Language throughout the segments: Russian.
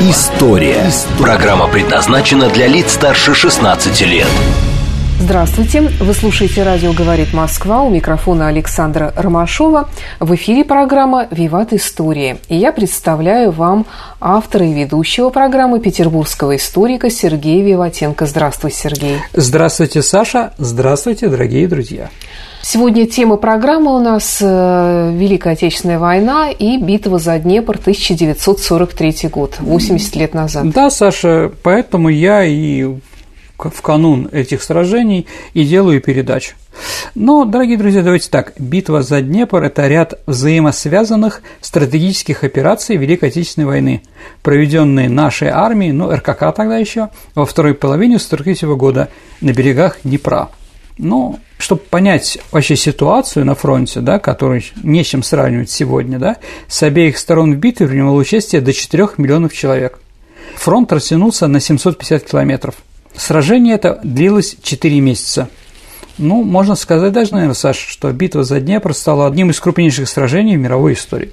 История». Программа предназначена для лиц старше 16 лет. Здравствуйте. Вы слушаете «Радио говорит Москва». У микрофона Александра Ромашова. В эфире программа «Виват История». И я представляю вам автора и ведущего программы петербургского историка Сергея Виватенко. Здравствуй, Сергей. Здравствуйте, Саша. Здравствуйте, дорогие друзья. Сегодня тема программы у нас э, Великая Отечественная война и битва за Днепр 1943 год, 80 лет назад. Да, Саша, поэтому я и в канун этих сражений и делаю передачу. Но, дорогие друзья, давайте так. Битва за Днепр – это ряд взаимосвязанных стратегических операций Великой Отечественной войны, проведенные нашей армией, ну, РКК тогда еще, во второй половине 1943 года на берегах Днепра. Ну, чтобы понять вообще ситуацию на фронте, да, которую не с чем сравнивать сегодня, да, с обеих сторон в битве принимало участие до 4 миллионов человек. Фронт растянулся на 750 километров. Сражение это длилось 4 месяца. Ну, можно сказать даже, наверное, Саша, что битва за Днепр стала одним из крупнейших сражений в мировой истории.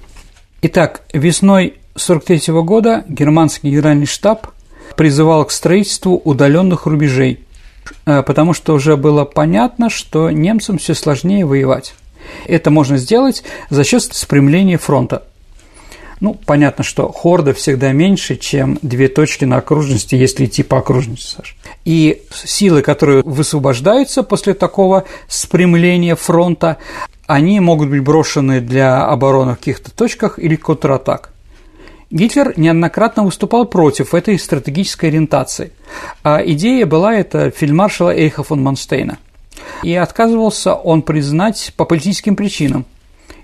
Итак, весной 43 года германский генеральный штаб призывал к строительству удаленных рубежей, потому что уже было понятно, что немцам все сложнее воевать. Это можно сделать за счет спрямления фронта. Ну, понятно, что хорда всегда меньше, чем две точки на окружности, если идти по окружности, Саш. И силы, которые высвобождаются после такого спрямления фронта, они могут быть брошены для обороны в каких-то точках или контратак. Гитлер неоднократно выступал против этой стратегической ориентации, а идея была это фельдмаршала Эйха фон Манштейна. И отказывался он признать по политическим причинам,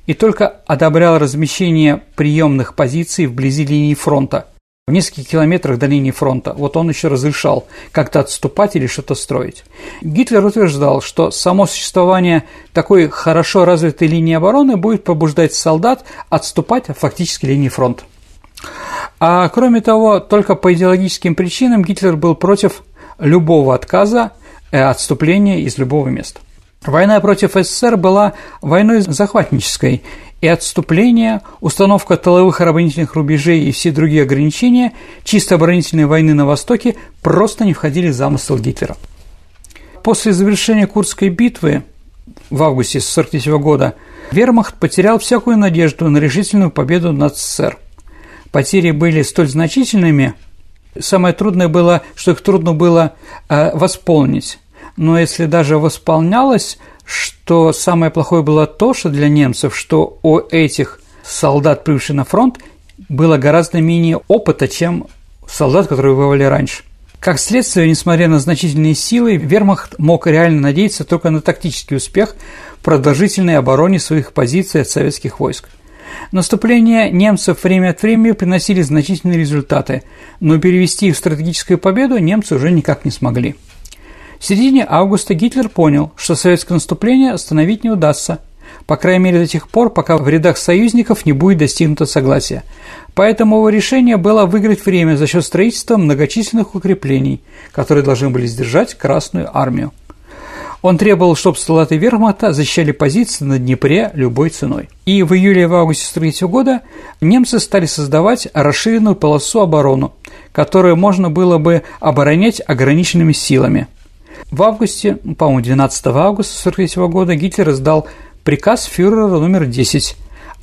и только одобрял размещение приемных позиций вблизи линии фронта, в нескольких километрах до линии фронта. Вот он еще разрешал как-то отступать или что-то строить. Гитлер утверждал, что само существование такой хорошо развитой линии обороны будет побуждать солдат отступать от фактически линии фронта. А кроме того, только по идеологическим причинам Гитлер был против любого отказа э, отступления из любого места. Война против СССР была войной захватнической, и отступление, установка тыловых оборонительных рубежей и все другие ограничения чисто оборонительной войны на Востоке просто не входили в замысел Гитлера. После завершения Курской битвы в августе 1943 года Вермахт потерял всякую надежду на решительную победу над СССР – потери были столь значительными, самое трудное было, что их трудно было э, восполнить. Но если даже восполнялось, что самое плохое было то, что для немцев, что у этих солдат, прибывших на фронт, было гораздо менее опыта, чем солдат, которые воевали раньше. Как следствие, несмотря на значительные силы, Вермахт мог реально надеяться только на тактический успех в продолжительной обороне своих позиций от советских войск. Наступления немцев время от времени приносили значительные результаты, но перевести их в стратегическую победу немцы уже никак не смогли. В середине августа Гитлер понял, что советское наступление остановить не удастся, по крайней мере до тех пор, пока в рядах союзников не будет достигнуто согласия. Поэтому его решение было выиграть время за счет строительства многочисленных укреплений, которые должны были сдержать Красную армию. Он требовал, чтобы солдаты Вермахта защищали позиции на Днепре любой ценой. И в июле и в августе 1943 года немцы стали создавать расширенную полосу оборону, которую можно было бы оборонять ограниченными силами. В августе, по-моему, 12 августа 1943 года Гитлер издал приказ фюрера номер 10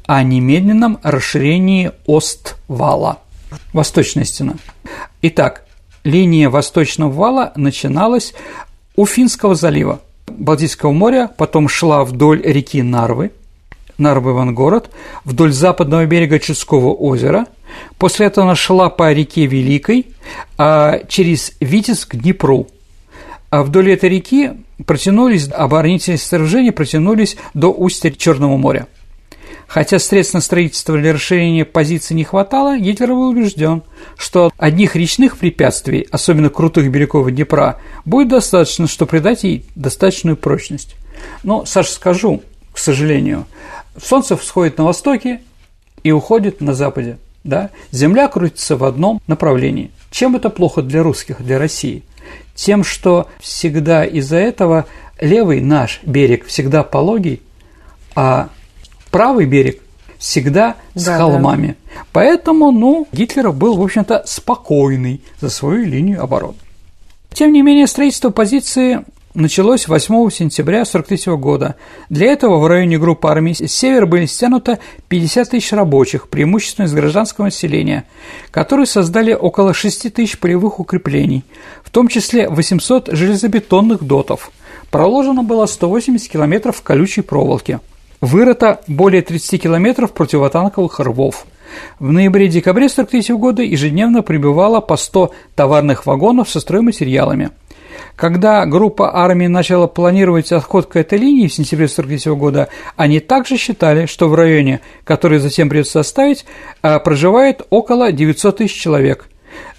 о немедленном расширении Оствала, Восточная стена. Итак, линия Восточного вала начиналась у Финского залива, Балтийского моря, потом шла вдоль реки Нарвы, Нарвы-Ивангород, вдоль западного берега Чудского озера. После этого она шла по реке Великой, а через Витебск к Днепру. А вдоль этой реки протянулись, оборонительные сооружения протянулись до устья Черного моря. Хотя средств на строительство для расширения позиций не хватало, Гитлер был убежден, что одних речных препятствий, особенно крутых берегов Днепра, будет достаточно, чтобы придать ей достаточную прочность. Но, Саша, скажу, к сожалению, солнце всходит на востоке и уходит на западе. Да? Земля крутится в одном направлении. Чем это плохо для русских, для России? Тем, что всегда из-за этого левый наш берег всегда пологий, а правый берег всегда с да, холмами. Да. Поэтому, ну, Гитлер был, в общем-то, спокойный за свою линию обороны. Тем не менее, строительство позиции началось 8 сентября 1943 года. Для этого в районе группы армий с севера были стянуто 50 тысяч рабочих, преимущественно из гражданского населения, которые создали около 6 тысяч полевых укреплений, в том числе 800 железобетонных дотов. Проложено было 180 километров колючей проволоки. Вырыто более 30 километров противотанковых рвов. В ноябре-декабре 1943 года ежедневно прибывало по 100 товарных вагонов со стройматериалами – когда группа армий начала планировать отход к этой линии в сентябре 1943 года, они также считали, что в районе, который затем придется оставить, а, проживает около 900 тысяч человек,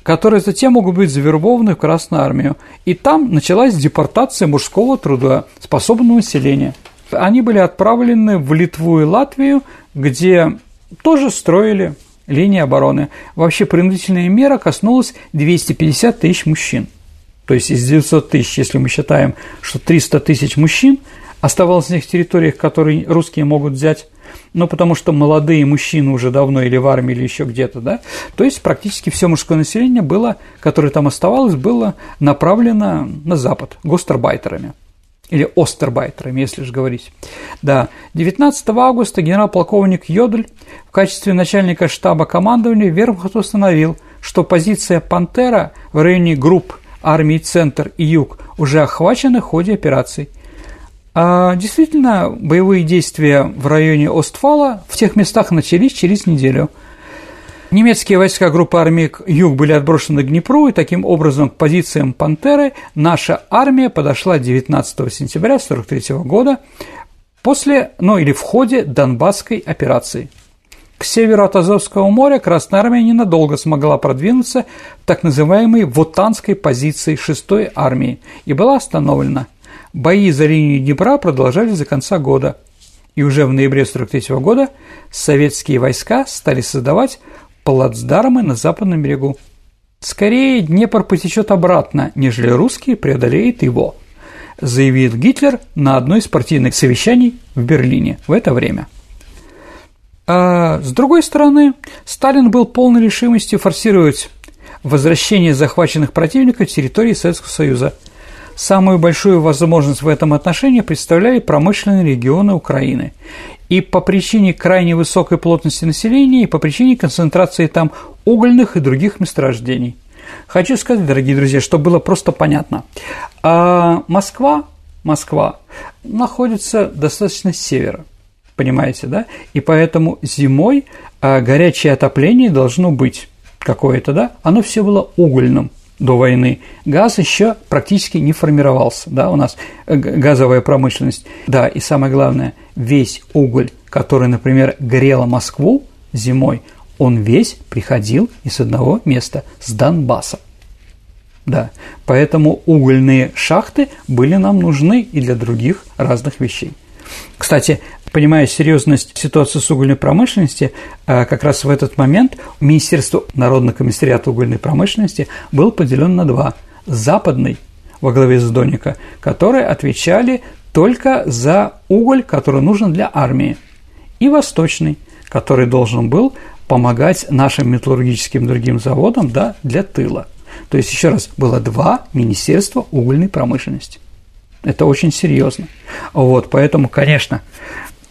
которые затем могут быть завербованы в Красную армию. И там началась депортация мужского труда, способного населения. Они были отправлены в Литву и Латвию, где тоже строили линии обороны. Вообще принудительная мера коснулась 250 тысяч мужчин – то есть из 900 тысяч, если мы считаем, что 300 тысяч мужчин оставалось на тех территориях, которые русские могут взять, ну, потому что молодые мужчины уже давно или в армии, или еще где-то, да, то есть практически все мужское население было, которое там оставалось, было направлено на запад гостербайтерами или остербайтерами, если же говорить. Да, 19 августа генерал-полковник Йодль в качестве начальника штаба командования Вермахт установил, что позиция «Пантера» в районе групп армии «Центр» и «Юг» уже охвачены в ходе операций. А действительно, боевые действия в районе Остфала в тех местах начались через неделю. Немецкие войска группы армии «Юг» были отброшены к Днепру, и таким образом к позициям «Пантеры» наша армия подошла 19 сентября 1943 года после, ну или в ходе Донбасской операции – к северу от Азовского моря Красная Армия ненадолго смогла продвинуться в так называемой Вотанской позиции 6-й армии и была остановлена. Бои за линию Днепра продолжались до конца года. И уже в ноябре 1943 года советские войска стали создавать плацдармы на западном берегу. Скорее, Днепр потечет обратно, нежели русские преодолеют его, заявил Гитлер на одной из партийных совещаний в Берлине в это время – а с другой стороны, Сталин был полной решимости форсировать возвращение захваченных противников территории Советского Союза. Самую большую возможность в этом отношении представляли промышленные регионы Украины. И по причине крайне высокой плотности населения, и по причине концентрации там угольных и других месторождений. Хочу сказать, дорогие друзья, что было просто понятно. А Москва, Москва находится достаточно севера понимаете, да? И поэтому зимой а, горячее отопление должно быть какое-то, да? Оно все было угольным до войны. Газ еще практически не формировался, да, у нас э, газовая промышленность. Да, и самое главное, весь уголь, который, например, грел Москву зимой, он весь приходил из одного места, с Донбасса. Да, поэтому угольные шахты были нам нужны и для других разных вещей. Кстати, понимая серьезность ситуации с угольной промышленностью, а как раз в этот момент Министерство Народного комиссариата угольной промышленности было поделено на два. Западный во главе с Доника, которые отвечали только за уголь, который нужен для армии, и восточный, который должен был помогать нашим металлургическим другим заводам да, для тыла. То есть, еще раз, было два министерства угольной промышленности. Это очень серьезно. Вот, поэтому, конечно,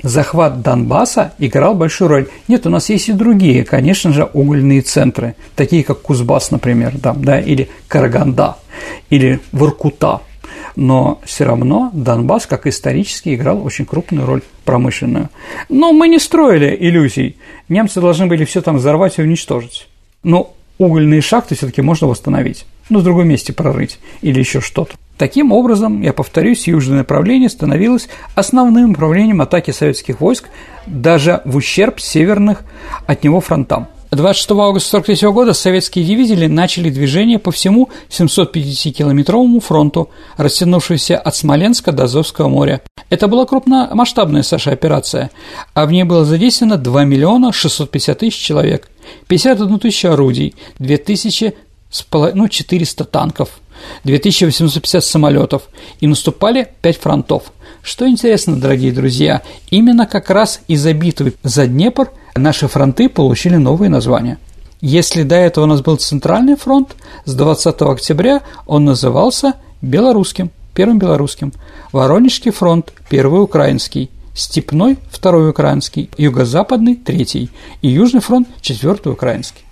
захват Донбасса играл большую роль. Нет, у нас есть и другие, конечно же, угольные центры, такие как Кузбасс, например, там, да, или Караганда, или Воркута. Но все равно Донбасс, как исторически, играл очень крупную роль промышленную. Но мы не строили иллюзий. Немцы должны были все там взорвать и уничтожить. Но угольные шахты все-таки можно восстановить. Ну, в другом месте прорыть или еще что-то. Таким образом, я повторюсь, южное направление становилось основным направлением атаки советских войск даже в ущерб северных от него фронтам. 26 августа 1943 года советские дивизии начали движение по всему 750-километровому фронту, растянувшемуся от Смоленска до Азовского моря. Это была крупномасштабная Саша операция, а в ней было задействовано 2 миллиона 650 тысяч человек, 51 тысячу орудий, 2 тысячи ну, 400 танков, 2850 самолетов и наступали 5 фронтов. Что интересно, дорогие друзья, именно как раз из-за битвы за Днепр наши фронты получили новые названия. Если до этого у нас был Центральный фронт, с 20 октября он назывался Белорусским, Первым Белорусским, Воронежский фронт, Первый Украинский, Степной – Второй Украинский, Юго-Западный – Третий и Южный фронт – Четвертый Украинский.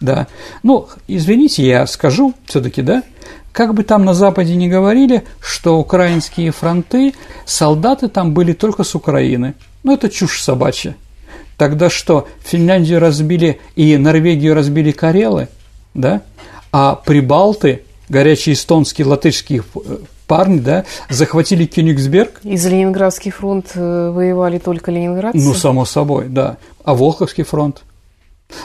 Да. Ну, извините, я скажу все-таки, да, как бы там на Западе не говорили, что украинские фронты, солдаты там были только с Украины. Ну, это чушь собачья. Тогда что, Финляндию разбили и Норвегию разбили карелы, да? А прибалты, горячие эстонские, латышские э, парни, да, захватили Кёнигсберг. И за Ленинградский фронт э, воевали только ленинградцы? Ну, само собой, да. А Волховский фронт?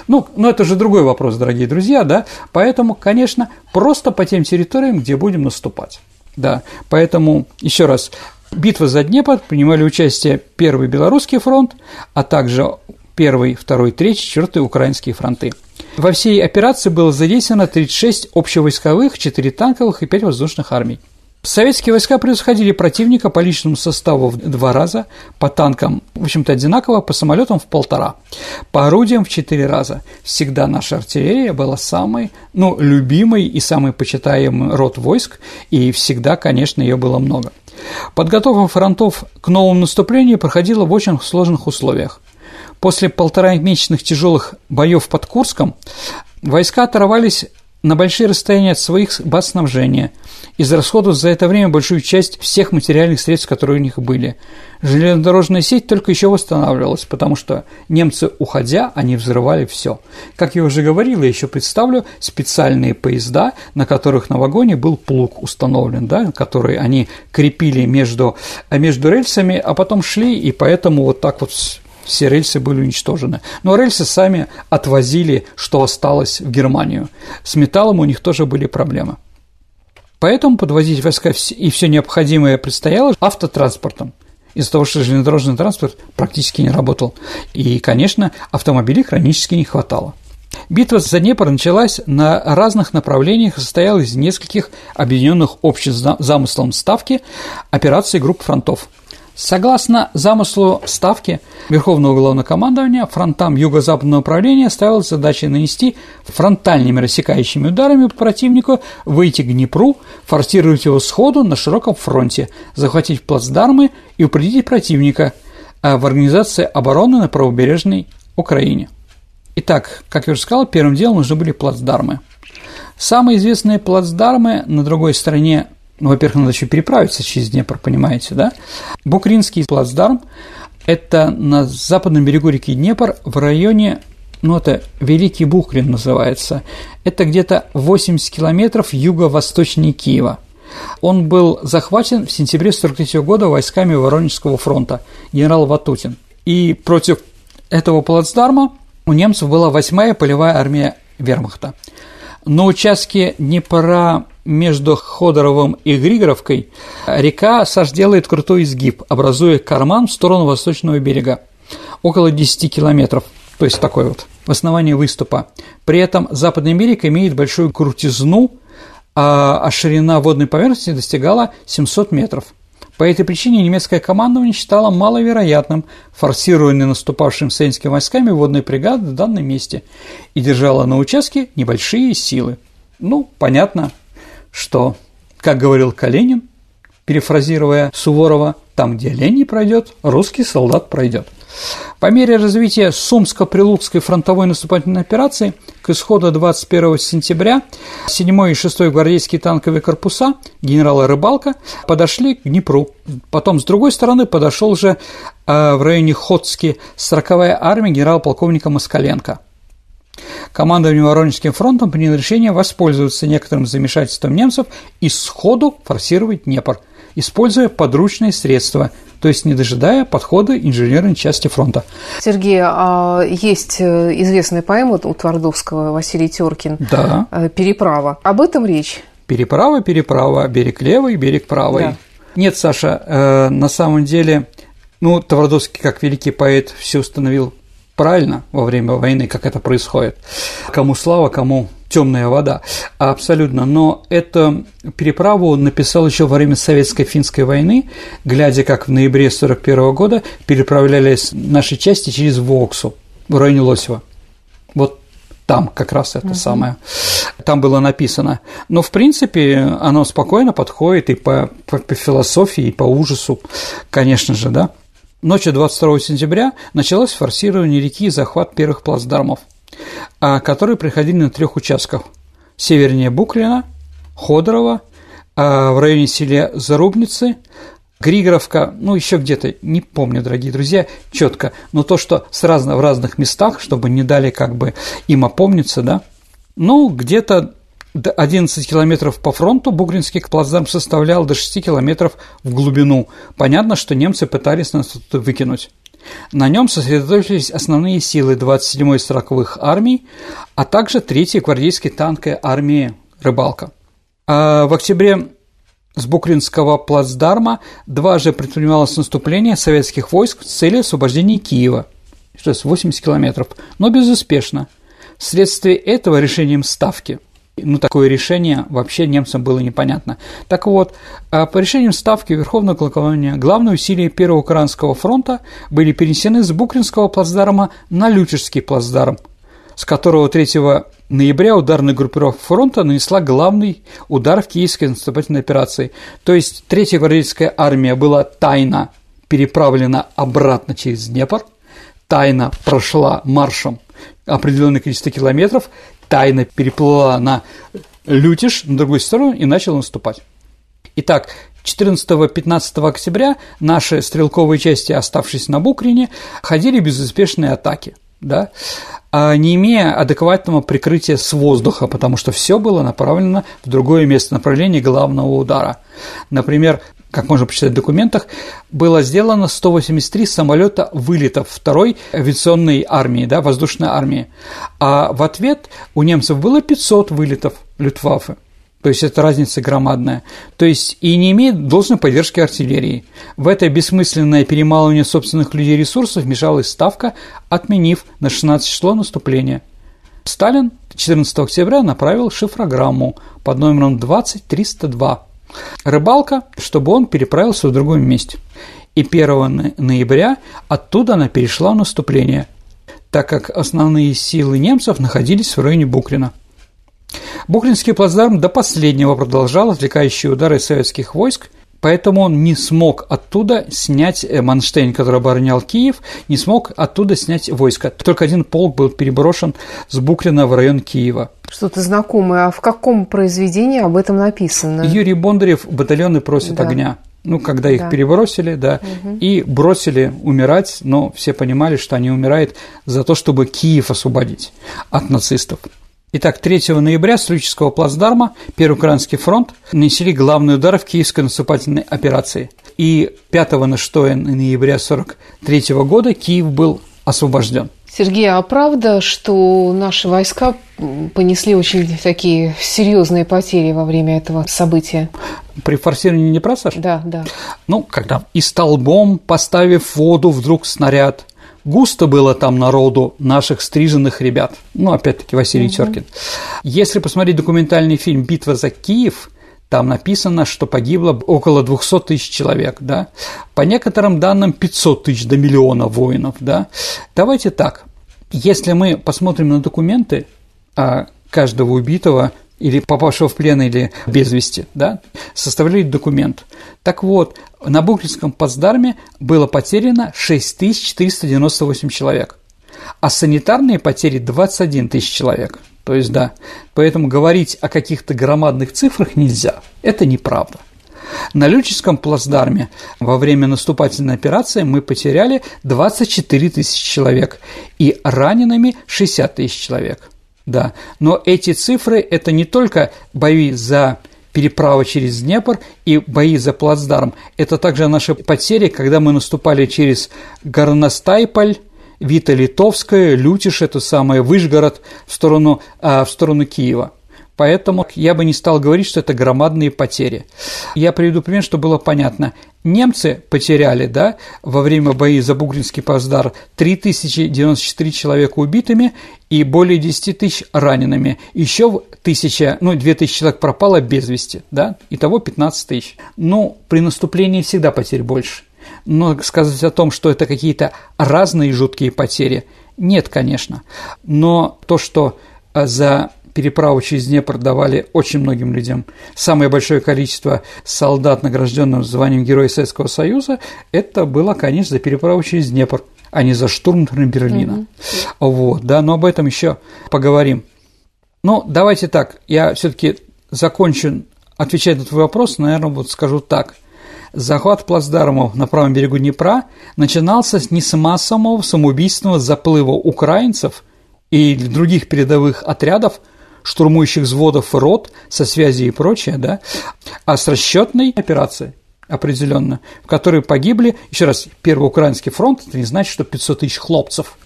Ну, но это же другой вопрос, дорогие друзья, да, поэтому, конечно, просто по тем территориям, где будем наступать, да, поэтому, еще раз, битва за Днепр принимали участие Первый Белорусский фронт, а также Первый, Второй, Третий, Четвертый Украинские фронты. Во всей операции было задействовано 36 общевойсковых, 4 танковых и 5 воздушных армий. Советские войска превосходили противника по личному составу в два раза, по танкам, в общем-то, одинаково, по самолетам в полтора, по орудиям в четыре раза. Всегда наша артиллерия была самой, ну, любимой и самый почитаемый род войск, и всегда, конечно, ее было много. Подготовка фронтов к новому наступлению проходила в очень сложных условиях. После полторамесячных тяжелых боев под Курском войска оторвались на большие расстояния от своих баз снабжения, израсходовав за это время большую часть всех материальных средств, которые у них были. Железнодорожная сеть только еще восстанавливалась, потому что немцы, уходя, они взрывали все. Как я уже говорил, я еще представлю специальные поезда, на которых на вагоне был плуг установлен, да, который они крепили между, между рельсами, а потом шли, и поэтому вот так вот все рельсы были уничтожены. Но рельсы сами отвозили, что осталось в Германию. С металлом у них тоже были проблемы. Поэтому подвозить войска и все необходимое предстояло автотранспортом из-за того, что железнодорожный транспорт практически не работал. И, конечно, автомобилей хронически не хватало. Битва за Днепр началась на разных направлениях и состояла из нескольких объединенных общим замыслом ставки операций групп фронтов – Согласно замыслу Ставки Верховного Главнокомандования, фронтам юго-западного направления ставилась задача нанести фронтальными рассекающими ударами противнику, выйти к Днепру, форсировать его сходу на широком фронте, захватить плацдармы и упредить противника а в организации обороны на правобережной Украине. Итак, как я уже сказал, первым делом нужны были плацдармы. Самые известные плацдармы на другой стороне ну, во-первых, надо еще переправиться через Днепр, понимаете, да? Букринский плацдарм – это на западном берегу реки Днепр в районе, ну, это Великий Бухрин называется. Это где-то 80 километров юго-восточнее Киева. Он был захвачен в сентябре 1943 года войсками Воронежского фронта, генерал Ватутин. И против этого плацдарма у немцев была 8-я полевая армия вермахта. На участке Днепра между Ходоровым и Григоровкой река Саш крутой изгиб, образуя карман в сторону восточного берега, около 10 километров, то есть такой вот, в основании выступа. При этом западный берег имеет большую крутизну, а, а ширина водной поверхности достигала 700 метров. По этой причине немецкое командование считало маловероятным форсирование наступавшим советскими войсками водной бригады в данном месте и держало на участке небольшие силы. Ну, понятно, что, как говорил Калинин, перефразируя Суворова, там, где лень не пройдет, русский солдат пройдет. По мере развития Сумско-Прилукской фронтовой наступательной операции к исходу 21 сентября 7 и 6 гвардейские танковые корпуса генерала Рыбалка подошли к Днепру. Потом, с другой стороны, подошел же э, в районе Ходски 40-я армия генерал-полковника Москаленко. Командование Воронежским фронтом приняло решение воспользоваться некоторым замешательством немцев и сходу форсировать Днепр, используя подручные средства, то есть не дожидая подхода инженерной части фронта. Сергей, а есть э, известная поэма у Твардовского Василий Теркин да. Э, «Переправа». Об этом речь? Переправа, переправа, берег левый, берег правый. Да. Нет, Саша, э, на самом деле, ну, Твардовский, как великий поэт, все установил правильно во время войны, как это происходит. Кому слава, кому темная вода. Абсолютно. Но эту переправу он написал еще во время Советско-финской войны, глядя, как в ноябре 1941 года переправлялись наши части через Воксу в районе Лосева. Вот там как раз это угу. самое. Там было написано. Но, в принципе, оно спокойно подходит и по, по, по философии, и по ужасу, конечно же, да. Ночью 22 сентября началось форсирование реки и захват первых плацдармов, а, которые проходили на трех участках – севернее Буклина, Ходорова, в районе села Зарубницы, Григоровка, ну, еще где-то, не помню, дорогие друзья, четко, но то, что с разно, в разных местах, чтобы не дали как бы им опомниться, да, ну, где-то 11 километров по фронту Бугринский плацдарм составлял до 6 километров в глубину. Понятно, что немцы пытались нас тут выкинуть. На нем сосредоточились основные силы 27-й и 40-х армий, а также 3-й гвардейской танковой армии «Рыбалка». А в октябре с Букринского плацдарма дважды предпринималось наступление советских войск с целью освобождения Киева, что есть 80 километров, но безуспешно. Вследствие этого решением Ставки – ну, такое решение вообще немцам было непонятно. Так вот, а по решениям Ставки Верховного Главкования главные усилия Первого Украинского фронта были перенесены с Букринского плацдарма на Лючежский плацдарм, с которого 3 ноября ударная группировка фронта нанесла главный удар в киевской наступательной операции. То есть Третья гвардейская армия была тайно переправлена обратно через Днепр, тайно прошла маршем определенное количество километров, тайно переплыла на Лютиш на другую сторону и начала наступать. Итак, 14-15 октября наши стрелковые части, оставшись на Букрине, ходили безуспешные атаки, да, а не имея адекватного прикрытия с воздуха, потому что все было направлено в другое место направления главного удара. Например, как можно почитать в документах, было сделано 183 самолета вылетов второй авиационной армии, да, воздушной армии. А в ответ у немцев было 500 вылетов Люфтваффе. То есть это разница громадная. То есть и не имеет должной поддержки артиллерии. В это бессмысленное перемалывание собственных людей ресурсов вмешалась Ставка, отменив на 16 число наступление. Сталин 14 октября направил шифрограмму под номером 20302 Рыбалка, чтобы он переправился в другом месте. И 1 ноября оттуда она перешла в наступление, так как основные силы немцев находились в районе Букрина. Букринский плацдарм до последнего продолжал отвлекающие удары советских войск Поэтому он не смог оттуда снять э, Манштейн, который оборонял Киев, не смог оттуда снять войско. Только один полк был переброшен с Буклина в район Киева. Что-то знакомое. А в каком произведении об этом написано? Юрий Бондарев «Батальоны просят да. огня». Ну, когда их да. перебросили, да, угу. и бросили умирать, но все понимали, что они умирают за то, чтобы Киев освободить от нацистов. Итак, 3 ноября с Люческого плацдарма Первый Украинский фронт нанесли главный удар в киевской наступательной операции. И 5 на 6 ноября 1943 года Киев был освобожден. Сергей, а правда, что наши войска понесли очень такие серьезные потери во время этого события? При форсировании Днепра, Саша? Да, да. Ну, когда и столбом, поставив воду, вдруг снаряд – Густо было там народу наших стриженных ребят. Ну, опять-таки, Василий угу. Теркин. Если посмотреть документальный фильм «Битва за Киев», там написано, что погибло около 200 тысяч человек, да. По некоторым данным 500 тысяч до миллиона воинов, да. Давайте так, если мы посмотрим на документы а, каждого убитого или попавшего в плен, или без вести, да, составляли документ. Так вот, на Букринском плацдарме было потеряно 6498 человек, а санитарные потери 21 тысяч человек. То есть, да, поэтому говорить о каких-то громадных цифрах нельзя. Это неправда. На Люческом плацдарме во время наступательной операции мы потеряли 24 тысячи человек и ранеными 60 тысяч человек. Да, но эти цифры – это не только бои за переправа через Днепр и бои за плацдарм. Это также наши потери, когда мы наступали через Горностайполь, Вита Литовская, Лютиш, это самое, Выжгород в сторону, а, в сторону Киева. Поэтому я бы не стал говорить, что это громадные потери. Я приведу пример, чтобы было понятно. Немцы потеряли, да, во время бои за Бугринский плацдар 3094 человека убитыми и более 10 тысяч ранеными. Еще тысяча, ну, 2000 человек пропало без вести, да, итого 15 тысяч. Ну, при наступлении всегда потерь больше. Но сказать о том, что это какие-то разные жуткие потери, нет, конечно. Но то, что за переправу через Днепр давали очень многим людям. Самое большое количество солдат, награжденных званием Героя Советского Союза, это было, конечно, за переправу через Днепр, а не за штурм Берлина. Угу. Вот, да, но об этом еще поговорим. Ну, давайте так, я все-таки закончу отвечать на твой вопрос, наверное, вот скажу так. Захват плацдармов на правом берегу Днепра начинался не с массового самоубийственного заплыва украинцев и других передовых отрядов – штурмующих взводов рот со связи и прочее, да, а с расчетной операцией определенно, в которой погибли, еще раз, Первый Украинский фронт, это не значит, что 500 тысяч хлопцев.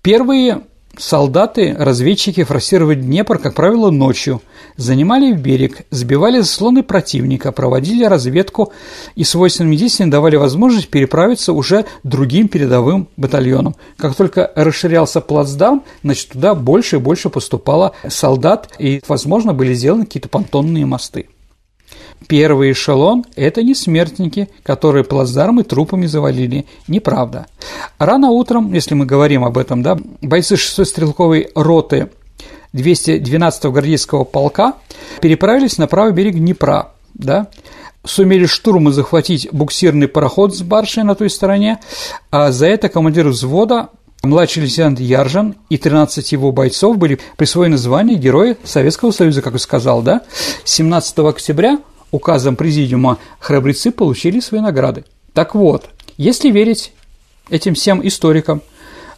Первые Солдаты, разведчики форсировали Днепр, как правило, ночью, занимали берег, сбивали заслоны противника, проводили разведку и свойственными действиями давали возможность переправиться уже другим передовым батальонам. Как только расширялся плацдарм, значит, туда больше и больше поступало солдат, и, возможно, были сделаны какие-то понтонные мосты. Первый эшелон – это не смертники, которые плацдармы трупами завалили. Неправда. Рано утром, если мы говорим об этом, да, бойцы 6-й стрелковой роты 212-го гвардейского полка переправились на правый берег Днепра, да, сумели штурмы захватить буксирный пароход с баршей на той стороне, а за это командир взвода Младший лейтенант Яржан и 13 его бойцов были присвоены звание Героя Советского Союза, как я сказал, да? 17 октября указом Президиума храбрецы получили свои награды. Так вот, если верить этим всем историкам,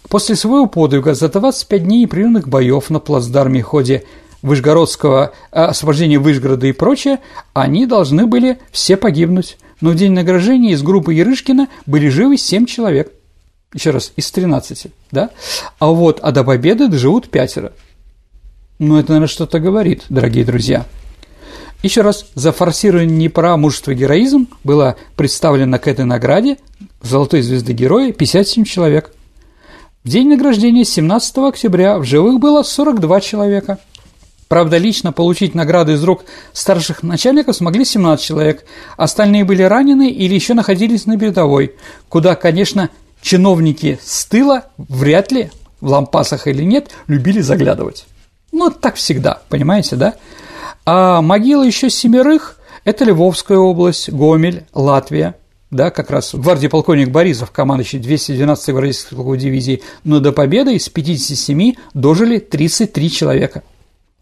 после своего подвига за 25 дней непрерывных боев на плацдарме в ходе Выжгородского а, освобождения Выжгорода и прочее, они должны были все погибнуть. Но в день награждения из группы Ярышкина были живы 7 человек. Еще раз, из 13, да? А вот, а до победы доживут пятеро. Ну, это, наверное, что-то говорит, дорогие друзья. Еще раз, за форсирование Днепра мужество и героизм было представлено к этой награде Золотой звезды Героя 57 человек. В день награждения 17 октября в живых было 42 человека. Правда, лично получить награды из рук старших начальников смогли 17 человек, остальные были ранены или еще находились на передовой, куда, конечно, чиновники с тыла вряд ли, в лампасах или нет, любили заглядывать. Ну, так всегда, понимаете, да? А могилы еще семерых – это Львовская область, Гомель, Латвия, да, как раз гвардии полковник Борисов, командующий 212-й гвардейской стрелковой дивизии, но до победы из 57 дожили 33 человека.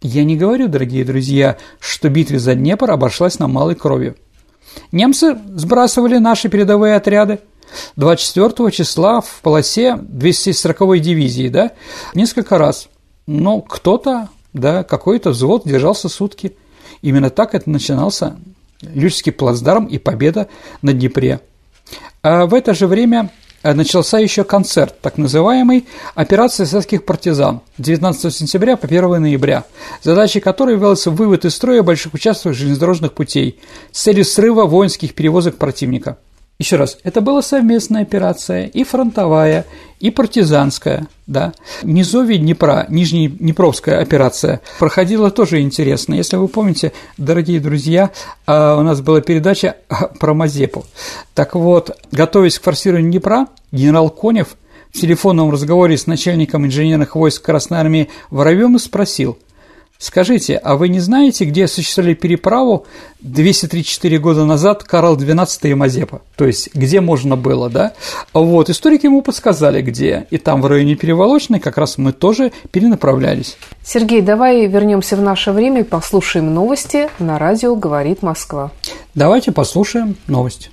Я не говорю, дорогие друзья, что битва за Днепр обошлась на малой кровью. Немцы сбрасывали наши передовые отряды, 24 числа в полосе 240-й дивизии, да, несколько раз. Но кто-то да, какой-то взвод держался сутки. Именно так это начинался Лючский плацдарм и победа на Днепре. А в это же время э, начался еще концерт, так называемый «Операция советских партизан» 19 сентября по 1 ноября, задачей которой являлся вывод из строя больших участков железнодорожных путей с целью срыва воинских перевозок противника – еще раз, это была совместная операция, и фронтовая, и партизанская, да. Низовье Днепра, Нижняя Днепровская операция проходила тоже интересно. Если вы помните, дорогие друзья, а, у нас была передача про Мазепу. Так вот, готовясь к форсированию Днепра, генерал Конев в телефонном разговоре с начальником инженерных войск Красной Армии Воробьевым спросил – Скажите, а вы не знаете, где осуществляли переправу 234 года назад Карл XII и Мазепа? То есть, где можно было, да? Вот, историки ему подсказали, где. И там, в районе Переволочной, как раз мы тоже перенаправлялись. Сергей, давай вернемся в наше время и послушаем новости на радио «Говорит Москва». Давайте послушаем новость.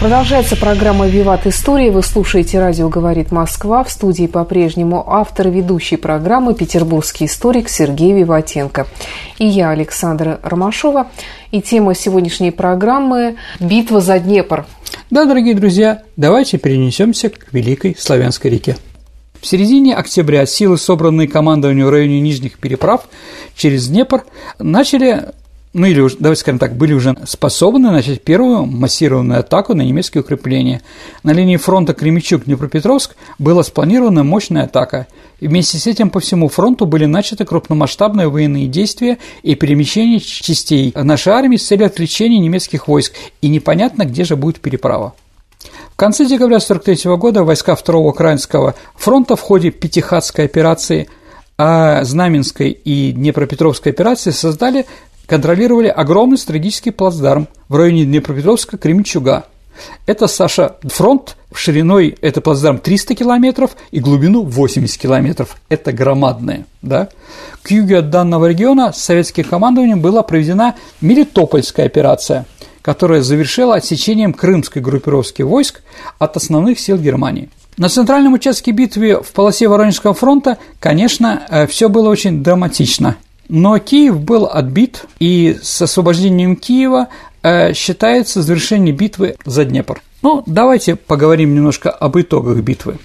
Продолжается программа «Виват История». Вы слушаете «Радио говорит Москва». В студии по-прежнему автор и ведущий программы петербургский историк Сергей Виватенко. И я, Александра Ромашова. И тема сегодняшней программы – «Битва за Днепр». Да, дорогие друзья, давайте перенесемся к Великой Славянской реке. В середине октября силы, собранные командованием в районе Нижних переправ через Днепр, начали ну или, давайте скажем так, были уже способны начать первую массированную атаку на немецкие укрепления. На линии фронта Кремичук-Днепропетровск была спланирована мощная атака. Вместе с этим по всему фронту были начаты крупномасштабные военные действия и перемещение частей нашей армии с целью отвлечения немецких войск, и непонятно, где же будет переправа. В конце декабря 1943 года войска Второго Украинского фронта в ходе Пятихатской операции а Знаменской и Днепропетровской операции создали контролировали огромный стратегический плацдарм в районе Днепропетровска Кременчуга. Это, Саша, фронт шириной, это плацдарм 300 километров и глубину 80 километров. Это громадное, да? К югу от данного региона советским командованием была проведена Мелитопольская операция, которая завершила отсечением крымской группировки войск от основных сил Германии. На центральном участке битвы в полосе Воронежского фронта, конечно, э, все было очень драматично – но Киев был отбит, и с освобождением Киева э, считается завершение битвы за Днепр. Ну, давайте поговорим немножко об итогах битвы.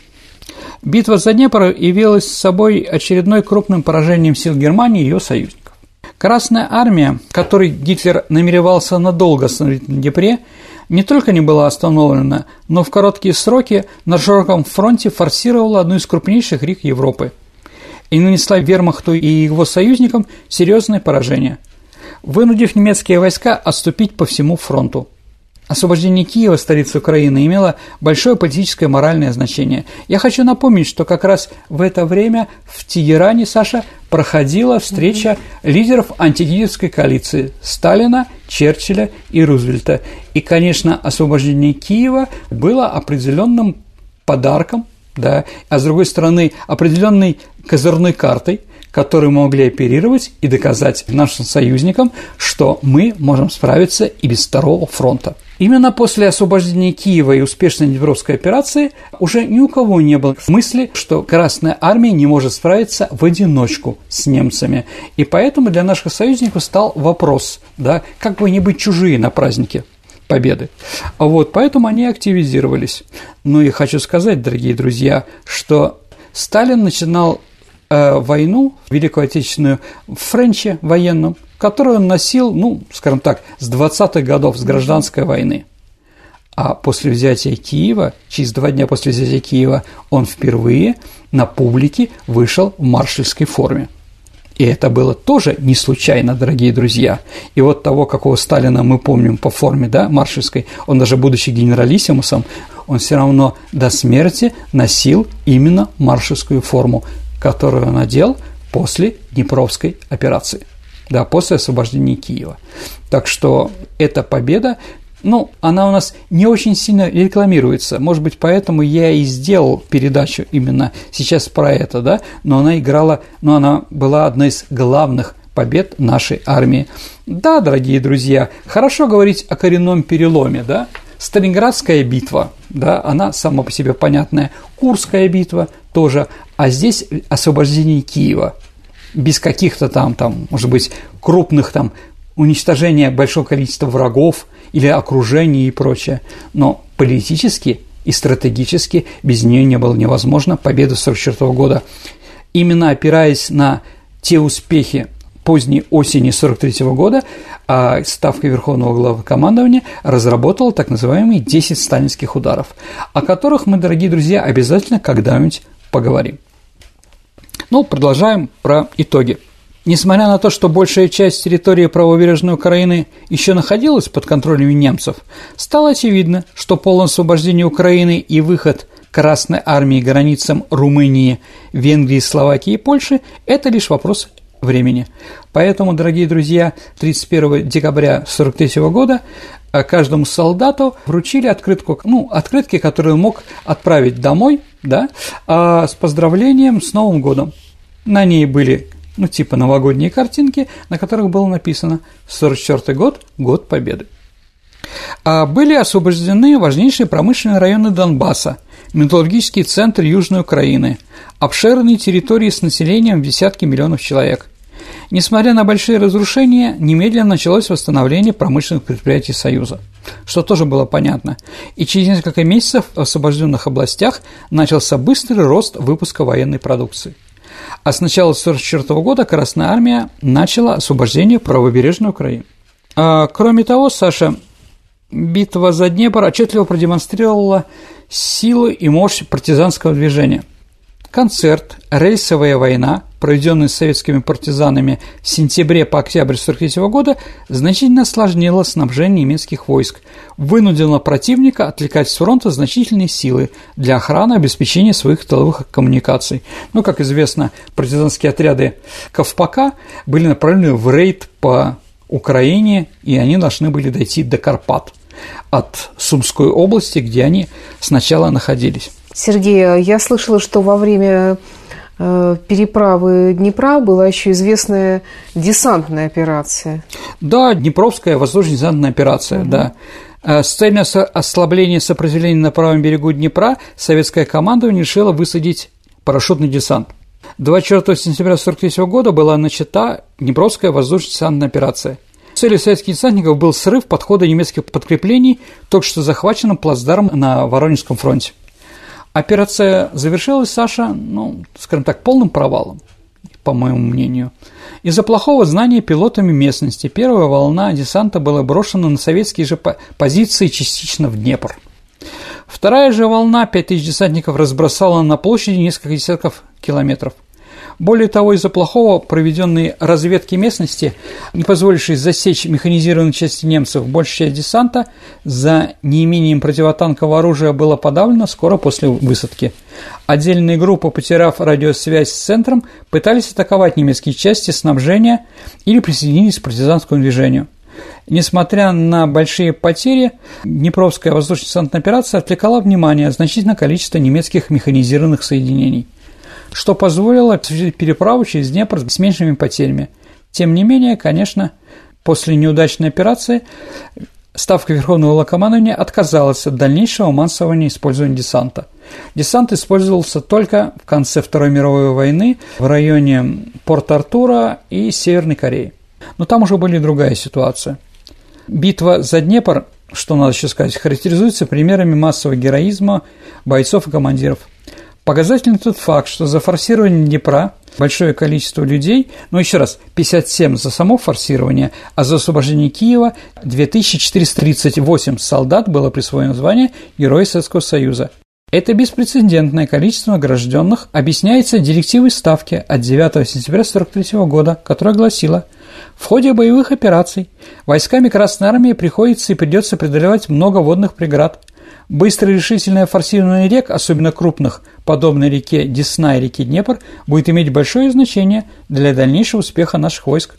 Битва за Днепр явилась собой очередной крупным поражением сил Германии и ее союзников. Красная армия, которой Гитлер намеревался надолго остановить на Днепре, не только не была остановлена, но в короткие сроки на широком фронте форсировала одну из крупнейших рек Европы – и нанесла вермахту и его союзникам серьезное поражение, вынудив немецкие войска отступить по всему фронту. Освобождение Киева, столицы Украины, имело большое политическое и моральное значение. Я хочу напомнить, что как раз в это время в Тегеране, Саша, проходила встреча лидеров антигитлеровской коалиции Сталина, Черчилля и Рузвельта. И, конечно, освобождение Киева было определенным подарком да, а с другой стороны определенной козырной картой, которую мы могли оперировать и доказать нашим союзникам, что мы можем справиться и без второго фронта. Именно после освобождения Киева и успешной Днепровской операции уже ни у кого не было мысли, что Красная Армия не может справиться в одиночку с немцами. И поэтому для наших союзников стал вопрос, да, как бы не быть чужие на празднике победы. Вот, поэтому они активизировались. Ну и хочу сказать, дорогие друзья, что Сталин начинал э, войну, Великую Отечественную, в Френче военном, которую он носил, ну, скажем так, с 20-х годов, с гражданской войны. А после взятия Киева, через два дня после взятия Киева, он впервые на публике вышел в маршальской форме. И это было тоже не случайно, дорогие друзья. И вот того, какого Сталина мы помним по форме, да, маршальской, он даже будучи генералиссимусом, он все равно до смерти носил именно маршальскую форму, которую он надел после Днепровской операции, да, после освобождения Киева. Так что эта победа ну, она у нас не очень сильно рекламируется. Может быть, поэтому я и сделал передачу именно сейчас про это, да, но она играла, но она была одной из главных побед нашей армии. Да, дорогие друзья, хорошо говорить о коренном переломе, да, Сталинградская битва, да, она сама по себе понятная, Курская битва тоже, а здесь освобождение Киева, без каких-то там, там, может быть, крупных там уничтожения большого количества врагов, или окружение и прочее. Но политически и стратегически без нее не было невозможно победа 1944 года. Именно опираясь на те успехи поздней осени 1943 года а Ставка Верховного Главнокомандования разработала так называемые 10 сталинских ударов, о которых мы, дорогие друзья, обязательно когда-нибудь поговорим. Ну, продолжаем про итоги. Несмотря на то, что большая часть территории правобережной Украины еще находилась под контролем немцев, стало очевидно, что полное освобождение Украины и выход Красной армии границам Румынии, Венгрии, Словакии и Польши – это лишь вопрос времени. Поэтому, дорогие друзья, 31 декабря 1943 года э, каждому солдату вручили открытку, ну, открытки, которые он мог отправить домой, да, а с поздравлением с Новым годом. На ней были, ну, типа новогодние картинки, на которых было написано «44 год, год Победы». А были освобождены важнейшие промышленные районы Донбасса, металлургический центр Южной Украины, обширные территории с населением в десятки миллионов человек. Несмотря на большие разрушения, немедленно началось восстановление промышленных предприятий Союза, что тоже было понятно. И через несколько месяцев в освобожденных областях начался быстрый рост выпуска военной продукции. А с начала 1944 года Красная Армия начала освобождение правобережной Украины. А, кроме того, Саша, битва за Днепр отчетливо продемонстрировала силу и мощь партизанского движения. Концерт «Рельсовая война», проведенный советскими партизанами в сентябре по октябрь 1943 года, значительно осложнило снабжение немецких войск, вынудило противника отвлекать с фронта значительные силы для охраны и обеспечения своих тыловых коммуникаций. Ну, как известно, партизанские отряды Ковпака были направлены в рейд по Украине, и они должны были дойти до Карпат от Сумской области, где они сначала находились. Сергей, я слышала, что во время переправы Днепра была еще известная десантная операция. Да, Днепровская воздушно-десантная операция, угу. да. Э, с целью ослабления сопротивления на правом берегу Днепра советское командование решило высадить парашютный десант. 24 сентября 1943 года была начата Днепровская воздушно-десантная операция. Целью советских десантников был срыв подхода немецких подкреплений только что захваченным плацдарм на Воронежском фронте. Операция завершилась, Саша, ну, скажем так, полным провалом, по моему мнению. Из-за плохого знания пилотами местности первая волна десанта была брошена на советские же позиции частично в Днепр. Вторая же волна 5000 десантников разбросала на площади несколько десятков километров. Более того, из-за плохого проведенной разведки местности, не позволившей засечь механизированные части немцев, большая часть десанта за неимением противотанкового оружия была подавлена скоро после высадки. Отдельные группы, потеряв радиосвязь с центром, пытались атаковать немецкие части снабжения или присоединились к партизанскому движению. Несмотря на большие потери, Днепровская воздушно-десантная операция отвлекала внимание значительное количество немецких механизированных соединений что позволило переправу через Днепр с меньшими потерями. Тем не менее, конечно, после неудачной операции Ставка Верховного Локомандования отказалась от дальнейшего массового использования десанта. Десант использовался только в конце Второй мировой войны в районе Порт-Артура и Северной Кореи. Но там уже была другая ситуация. Битва за Днепр, что надо еще сказать, характеризуется примерами массового героизма бойцов и командиров – Показательный тот факт, что за форсирование Днепра большое количество людей, ну еще раз, 57 за само форсирование, а за освобождение Киева 2438 солдат было присвоено звание Героя Советского Союза. Это беспрецедентное количество награжденных объясняется директивой Ставки от 9 сентября 1943 года, которая гласила в ходе боевых операций войсками Красной Армии приходится и придется преодолевать много водных преград, Быстрое решительное форсирование рек, особенно крупных, подобно реке Десна и реке Днепр, будет иметь большое значение для дальнейшего успеха наших войск.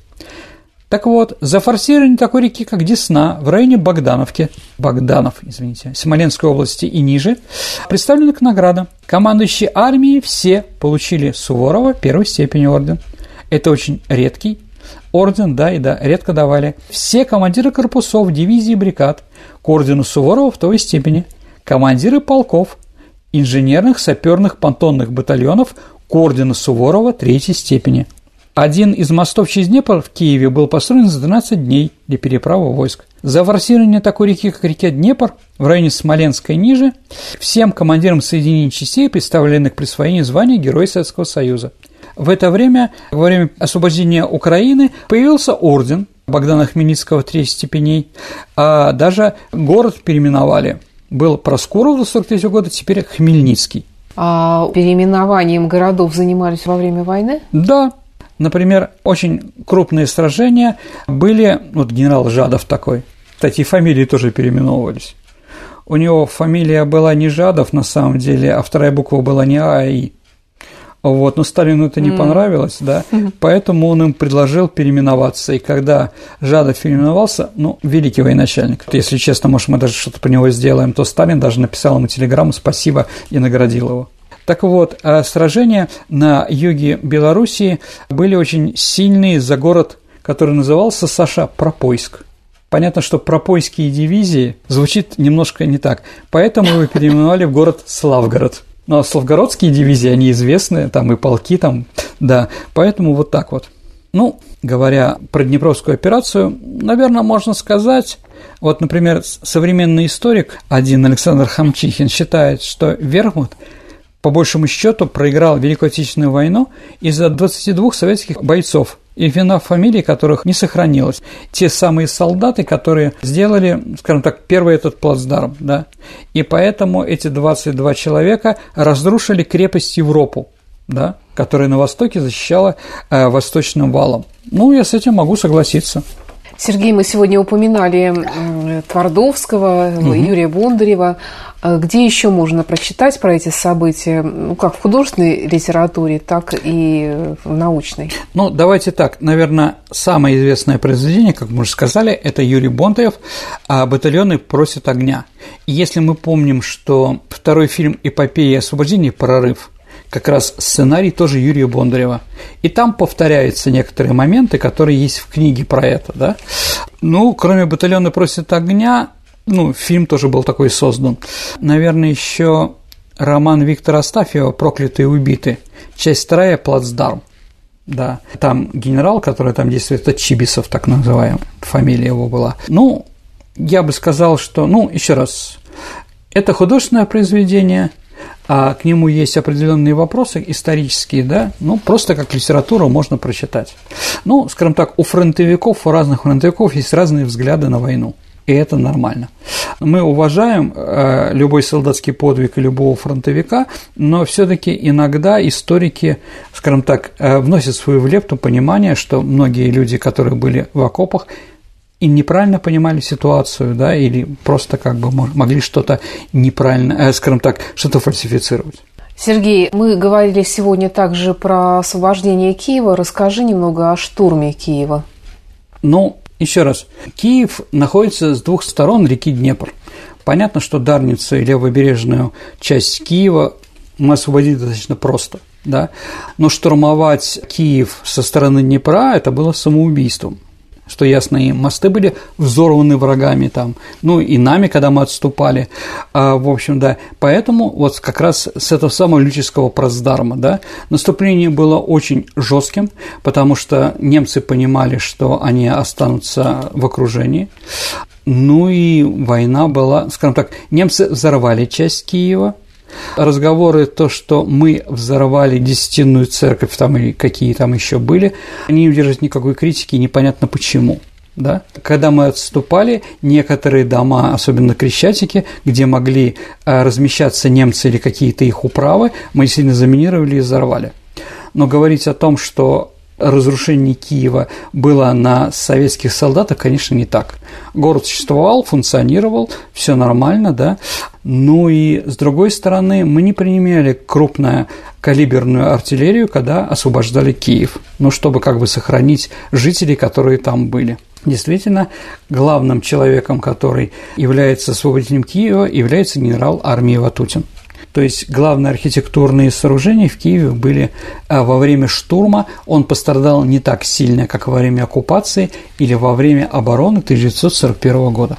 Так вот, за форсирование такой реки, как Десна, в районе Богдановки, Богданов, извините, Смоленской области и ниже, представлена к наградам. Командующие армией все получили Суворова первой степени орден. Это очень редкий орден, да, и да, редко давали. Все командиры корпусов, дивизий и бригад к ордену Суворова в той степени – командиры полков, инженерных, саперных, понтонных батальонов к Суворова третьей степени. Один из мостов через Днепр в Киеве был построен за 12 дней для переправы войск. За форсирование такой реки, как река Днепр, в районе Смоленска и ниже, всем командирам соединений частей представлены к присвоению звания Герой Советского Союза. В это время, во время освобождения Украины, появился орден Богдана Хмельницкого третьей степеней, а даже город переименовали – был Проскуров до 43 года, теперь Хмельницкий. А переименованием городов занимались во время войны? Да. Например, очень крупные сражения были, вот генерал Жадов такой, кстати, фамилии тоже переименовывались. У него фамилия была не Жадов на самом деле, а вторая буква была не А, а И. Вот, но Сталину это не mm. понравилось, да, поэтому он им предложил переименоваться. И когда Жадов переименовался, ну, великий военачальник, если честно, может, мы даже что-то по него сделаем, то Сталин даже написал ему телеграмму «Спасибо» и наградил его. Так вот, а сражения на юге Белоруссии были очень сильные за город, который назывался Саша Пропойск. Понятно, что пропойские дивизии звучит немножко не так, поэтому его переименовали в город Славгород. Ну, а славгородские дивизии, они известны, там и полки там, да, поэтому вот так вот. Ну, говоря про Днепровскую операцию, наверное, можно сказать, вот, например, современный историк, один Александр Хамчихин, считает, что Вермут по большему счету проиграл Великую Отечественную войну из-за 22 советских бойцов, и вина фамилий которых не сохранилась. Те самые солдаты, которые сделали, скажем так, первый этот плацдарм, да, и поэтому эти 22 человека разрушили крепость Европу, да, которая на востоке защищала э, восточным валом. Ну, я с этим могу согласиться. Сергей, мы сегодня упоминали Твардовского, угу. Юрия Бондарева. А где еще можно прочитать про эти события, ну, как в художественной литературе, так и в научной? Ну, давайте так. Наверное, самое известное произведение, как мы уже сказали, это Юрий Бондаев а «Батальоны просят огня». И если мы помним, что второй фильм «Эпопея освобождения. Прорыв» как раз сценарий тоже Юрия Бондарева. И там повторяются некоторые моменты, которые есть в книге про это, да. Ну, кроме «Батальона просит огня», ну, фильм тоже был такой создан. Наверное, еще роман Виктора Астафьева «Проклятые убиты», часть вторая «Плацдарм». Да, там генерал, который там действует, это Чибисов, так называемый, фамилия его была. Ну, я бы сказал, что, ну, еще раз, это художественное произведение, а к нему есть определенные вопросы исторические, да, ну, просто как литературу можно прочитать. Ну, скажем так, у фронтовиков, у разных фронтовиков есть разные взгляды на войну и это нормально. Мы уважаем э, любой солдатский подвиг и любого фронтовика, но все-таки иногда историки, скажем так, э, вносят свою в лепту понимание, что многие люди, которые были в окопах, и неправильно понимали ситуацию, да, или просто как бы могли что-то неправильно, э, скажем так, что-то фальсифицировать. Сергей, мы говорили сегодня также про освобождение Киева. Расскажи немного о штурме Киева. Ну, еще раз, Киев находится с двух сторон реки Днепр. Понятно, что Дарницу и левобережную часть Киева мы освободили достаточно просто, да? но штурмовать Киев со стороны Днепра – это было самоубийством что ясно и мосты были взорваны врагами там, ну и нами, когда мы отступали, а, в общем, да, поэтому вот как раз с этого самого Люческого Проздарма, да, наступление было очень жестким, потому что немцы понимали, что они останутся в окружении, ну и война была, скажем так, немцы взорвали часть Киева, Разговоры, то, что мы взорвали десятинную церковь там и какие там еще были, они не удержат никакой критики, непонятно почему. Да? Когда мы отступали, некоторые дома, особенно Крещатики, где могли э, размещаться немцы или какие-то их управы, мы сильно заминировали и взорвали. Но говорить о том, что разрушение Киева было на советских солдатах, конечно, не так. Город существовал, функционировал, все нормально, да. Ну и с другой стороны, мы не применяли крупную калиберную артиллерию, когда освобождали Киев, ну, чтобы как бы сохранить жителей, которые там были. Действительно, главным человеком, который является освободителем Киева, является генерал армии Ватутин. То есть главные архитектурные сооружения в Киеве были а, во время штурма. Он пострадал не так сильно, как во время оккупации или во время обороны 1941 года.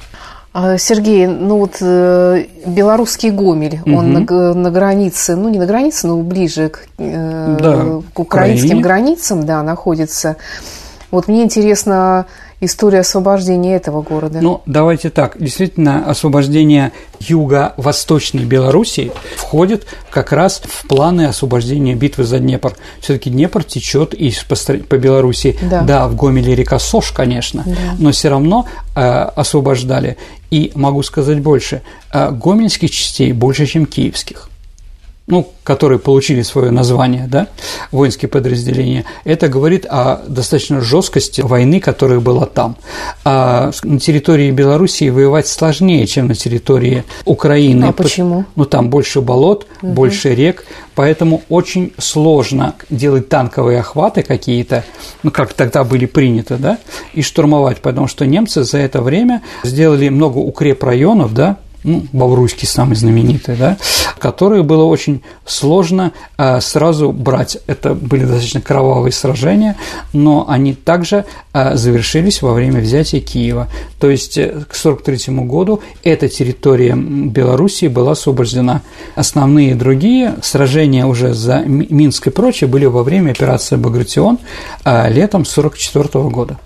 А, Сергей, ну вот э, белорусский Гомель, угу. он на, на границе, ну не на границе, но ближе к, э, да, к украинским Украине. границам, да, находится. Вот мне интересно, история освобождения этого города? Ну, давайте так. Действительно, освобождение юго-восточной Белоруссии входит как раз в планы освобождения битвы за Днепр. все таки Днепр течет из по, по Белоруссии. Да. да, в Гомеле река Сош, конечно, да. но все равно э, освобождали. И могу сказать больше, э, гомельских частей больше, чем киевских. Ну, которые получили свое название, да, воинские подразделения, это говорит о достаточно жесткости войны, которая была там. А на территории Белоруссии воевать сложнее, чем на территории Украины. А почему? Ну, там больше болот, угу. больше рек, поэтому очень сложно делать танковые охваты какие-то, ну, как тогда были приняты, да, и штурмовать, потому что немцы за это время сделали много укрепрайонов, да, ну, Бавруйский самый знаменитый, да, которые было очень сложно э, сразу брать. Это были достаточно кровавые сражения, но они также э, завершились во время взятия Киева. То есть э, к 1943 году эта территория Белоруссии была освобождена. Основные другие сражения уже за Минск и прочее были во время операции «Багратион» летом 1944 года.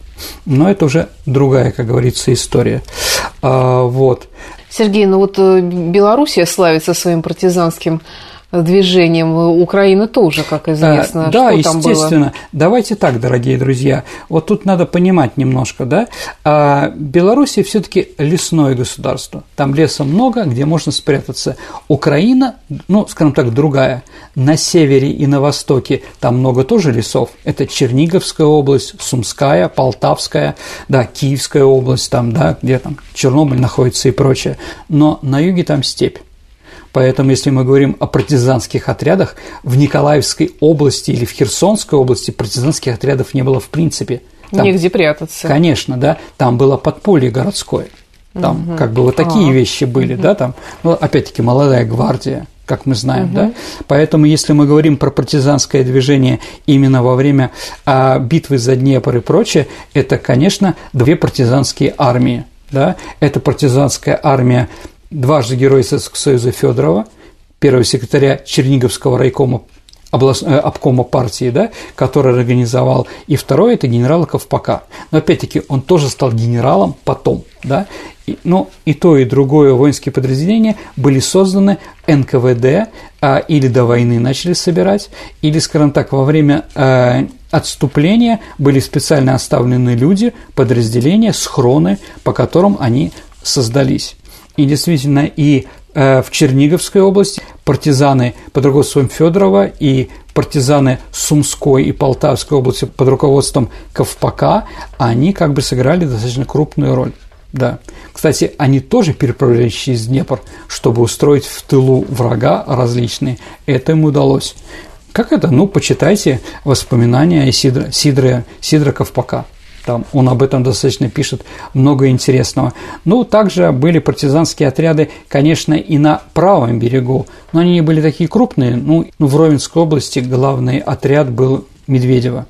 Но это уже другая, как говорится, история. А, вот. Сергей, ну вот э, Белоруссия славится своим партизанским движением. Украина тоже, как известно. Да, Что естественно. Было? Давайте так, дорогие друзья. Вот тут надо понимать немножко, да. А Белоруссия все-таки лесное государство. Там леса много, где можно спрятаться. Украина, ну, скажем так, другая. На севере и на востоке там много тоже лесов. Это Черниговская область, Сумская, Полтавская, да, Киевская область, там, да, где там Чернобыль находится и прочее. Но на юге там степь. Поэтому, если мы говорим о партизанских отрядах, в Николаевской области или в Херсонской области партизанских отрядов не было в принципе. Там, Негде прятаться. Конечно, да, там было подполье городское. Там угу. как бы вот такие а, вещи были, угу. да, там, ну, опять-таки, молодая гвардия, как мы знаем, угу. да. Поэтому, если мы говорим про партизанское движение именно во время а, битвы за Днепр и прочее, это, конечно, две партизанские армии, да. Это партизанская армия дважды Герой Советского Союза Федорова, первого секретаря Черниговского райкома област... Э, обкома партии, да, который организовал, и второй – это генерал Ковпака. Но опять-таки он тоже стал генералом потом, да, и, ну, и то, и другое воинские подразделения были созданы НКВД а, или до войны начали собирать, или, скажем так, во время а, отступления были специально оставлены люди, подразделения, схроны, по которым они создались. И действительно, и э, в Черниговской области партизаны под руководством Федорова и партизаны Сумской и Полтавской области под руководством Ковпака, они как бы сыграли достаточно крупную роль. Да. Кстати, они тоже переправлялись через Днепр, чтобы устроить в тылу врага различные. Это им удалось. Как это? Ну, почитайте воспоминания Сидра, Сидра, Сидра Ковпака. Там он об этом достаточно пишет много интересного. Ну, также были партизанские отряды, конечно, и на правом берегу, но они не были такие крупные. Ну, в Ровенской области главный отряд был Медведева,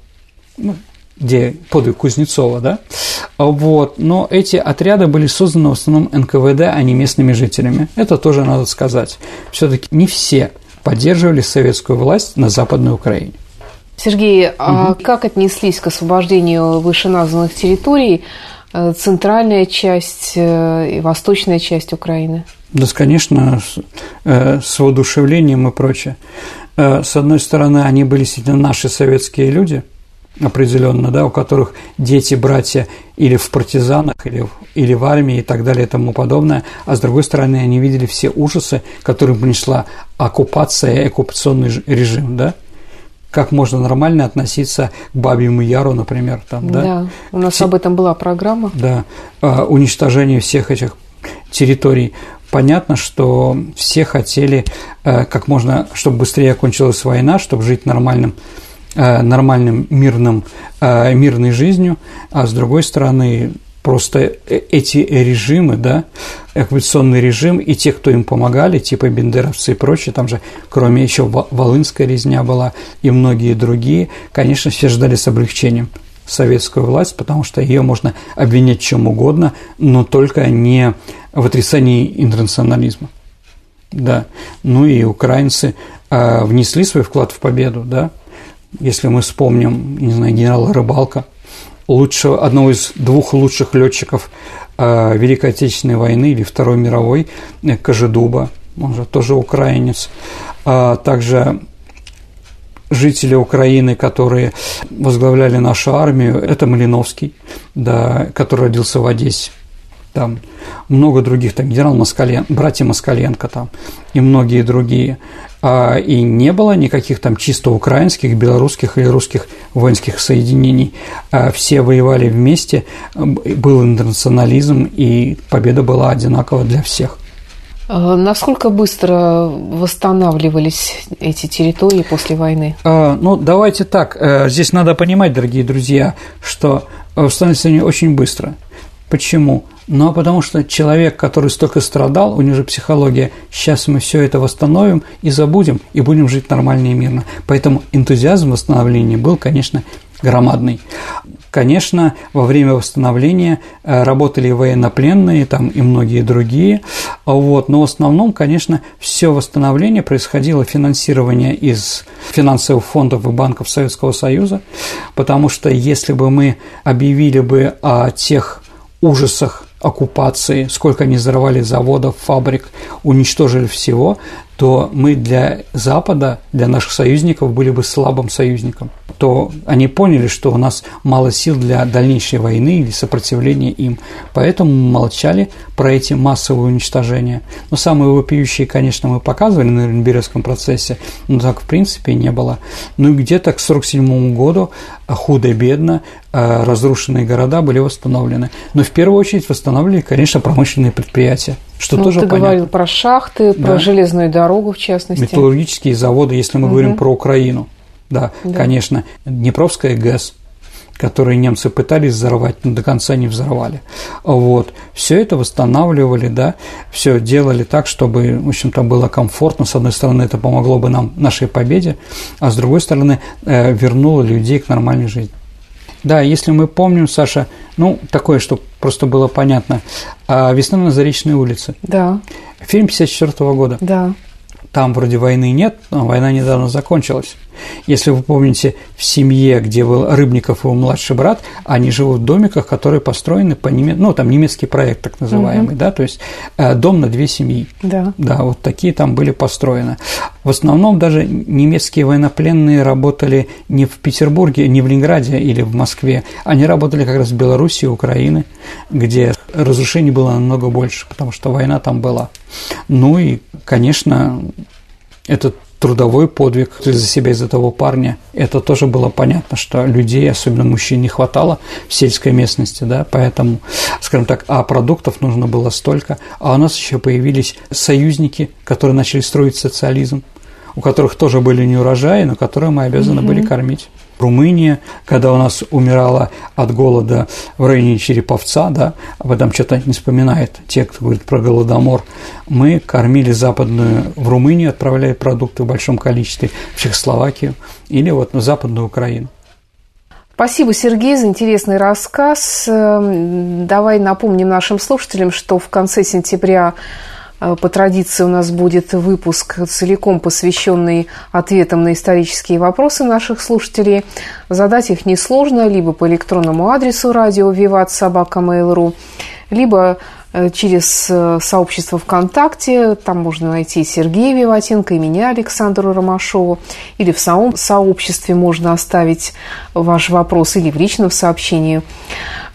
ну, где подвиг Кузнецова, да? Вот. Но эти отряды были созданы в основном НКВД, а не местными жителями. Это тоже надо сказать. Все-таки не все поддерживали советскую власть на Западной Украине. Сергей, угу. а как отнеслись к освобождению вышеназванных территорий э, центральная часть э, и восточная часть Украины? Да, конечно, с, э, с воодушевлением и прочее. С одной стороны, они были действительно наши советские люди, определенно, да, у которых дети, братья или в партизанах, или, или в армии и так далее и тому подобное, а с другой стороны, они видели все ужасы, которые принесла оккупация и оккупационный режим, да, как можно нормально относиться к Бабьему Яру, например, там, да? Да, у нас Все... об этом была программа. Да, а, уничтожение всех этих территорий. Понятно, что все хотели э, как можно, чтобы быстрее окончилась война, чтобы жить нормальным, э, нормальным мирным, э, мирной жизнью, а с другой стороны просто э, эти режимы, да, оккупационный режим и те, кто им помогали, типа бендеровцы и прочее, там же, кроме еще Волынская резня была и многие другие, конечно, все ждали с облегчением советскую власть, потому что ее можно обвинять чем угодно, но только не в отрицании интернационализма. Да. Ну и украинцы э, внесли свой вклад в победу, да. Если мы вспомним, не знаю, генерала Рыбалка, лучшего, одного из двух лучших летчиков э, Великой Отечественной войны или Второй мировой, э, Кожедуба, он же тоже украинец, а также жители Украины, которые возглавляли нашу армию, это Малиновский, да, который родился в Одессе. там много других, там генерал Москален, братья Москаленко там и многие другие. А, и не было никаких там чисто украинских, белорусских или русских воинских соединений. А все воевали вместе, был интернационализм, и победа была одинакова для всех. А насколько быстро восстанавливались эти территории после войны? Ну, давайте так. Э, здесь надо понимать, дорогие друзья, что восстанавливались они очень быстро. Почему? Ну, а потому что человек, который столько страдал, у него же психология, сейчас мы все это восстановим и забудем, и будем жить нормально и мирно. Поэтому энтузиазм восстановления был, конечно, громадный. Конечно, во время восстановления э, работали военнопленные там и многие другие, вот, но в основном, конечно, все восстановление происходило финансирование из финансовых фондов и банков Советского Союза, потому что если бы мы объявили бы о тех ужасах оккупации, сколько они взорвали заводов, фабрик, уничтожили всего, то мы для Запада, для наших союзников были бы слабым союзником. То они поняли, что у нас мало сил для дальнейшей войны или сопротивления им. Поэтому мы молчали про эти массовые уничтожения. Но самые вопиющие, конечно, мы показывали на Нюрнбергском процессе, но так в принципе не было. Ну и где-то к 1947 году худо-бедно э, разрушенные города были восстановлены. Но в первую очередь восстанавливали, конечно, промышленные предприятия что ну, тоже ты понятно. говорил про шахты, да. про железную дорогу в частности. Металлургические заводы, если мы угу. говорим про Украину. Да, да, конечно, Днепровская ГЭС, которые немцы пытались взорвать, но до конца не взорвали. Вот. Все это восстанавливали, да, все делали так, чтобы, в общем-то, было комфортно. С одной стороны, это помогло бы нам, нашей победе, а с другой стороны, э, вернуло людей к нормальной жизни. Да, если мы помним, Саша, ну, такое, чтобы просто было понятно, а «Весна на Заречной улице». Да. Фильм 54 года. Да. Там вроде войны нет, но война недавно закончилась. Если вы помните, в семье, где был Рыбников и его младший брат, они живут в домиках, которые построены по немецкому, ну, там немецкий проект так называемый, угу. да, то есть э, дом на две семьи. Да. Да, вот такие там были построены. В основном даже немецкие военнопленные работали не в Петербурге, не в Ленинграде или в Москве, они работали как раз в Белоруссии, Украины, где разрушений было намного больше, потому что война там была. Ну и, конечно, этот трудовой подвиг за себя из этого парня. Это тоже было понятно, что людей, особенно мужчин, не хватало в сельской местности, да, поэтому, скажем так, а продуктов нужно было столько, а у нас еще появились союзники, которые начали строить социализм, у которых тоже были неурожаи, но которые мы обязаны угу. были кормить. Румыния, когда у нас умирала от голода в районе Череповца, да, об этом что-то не вспоминает те, кто говорит про голодомор, мы кормили западную в Румынию, отправляя продукты в большом количестве в Чехословакию или вот на западную Украину. Спасибо, Сергей, за интересный рассказ. Эм, давай напомним нашим слушателям, что в конце сентября по традиции у нас будет выпуск, целиком посвященный ответам на исторические вопросы наших слушателей. Задать их несложно, либо по электронному адресу радио Виват либо через э, сообщество ВКонтакте. Там можно найти Сергея Виватенко и меня, Александру Ромашову. Или в сообществе можно оставить ваш вопрос или в личном сообщении.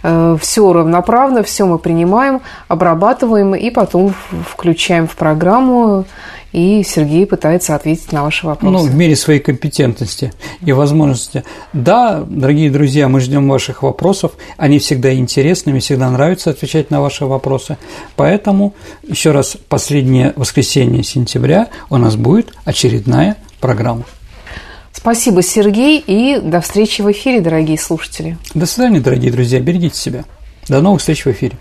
Э, все равноправно, все мы принимаем, обрабатываем и потом включаем в программу и Сергей пытается ответить на ваши вопросы. Ну, в мере своей компетентности и возможности. Да, дорогие друзья, мы ждем ваших вопросов. Они всегда интересны, мне всегда нравится отвечать на ваши вопросы. Поэтому, еще раз, последнее воскресенье сентября у нас будет очередная программа. Спасибо, Сергей, и до встречи в эфире, дорогие слушатели. До свидания, дорогие друзья, берегите себя. До новых встреч в эфире.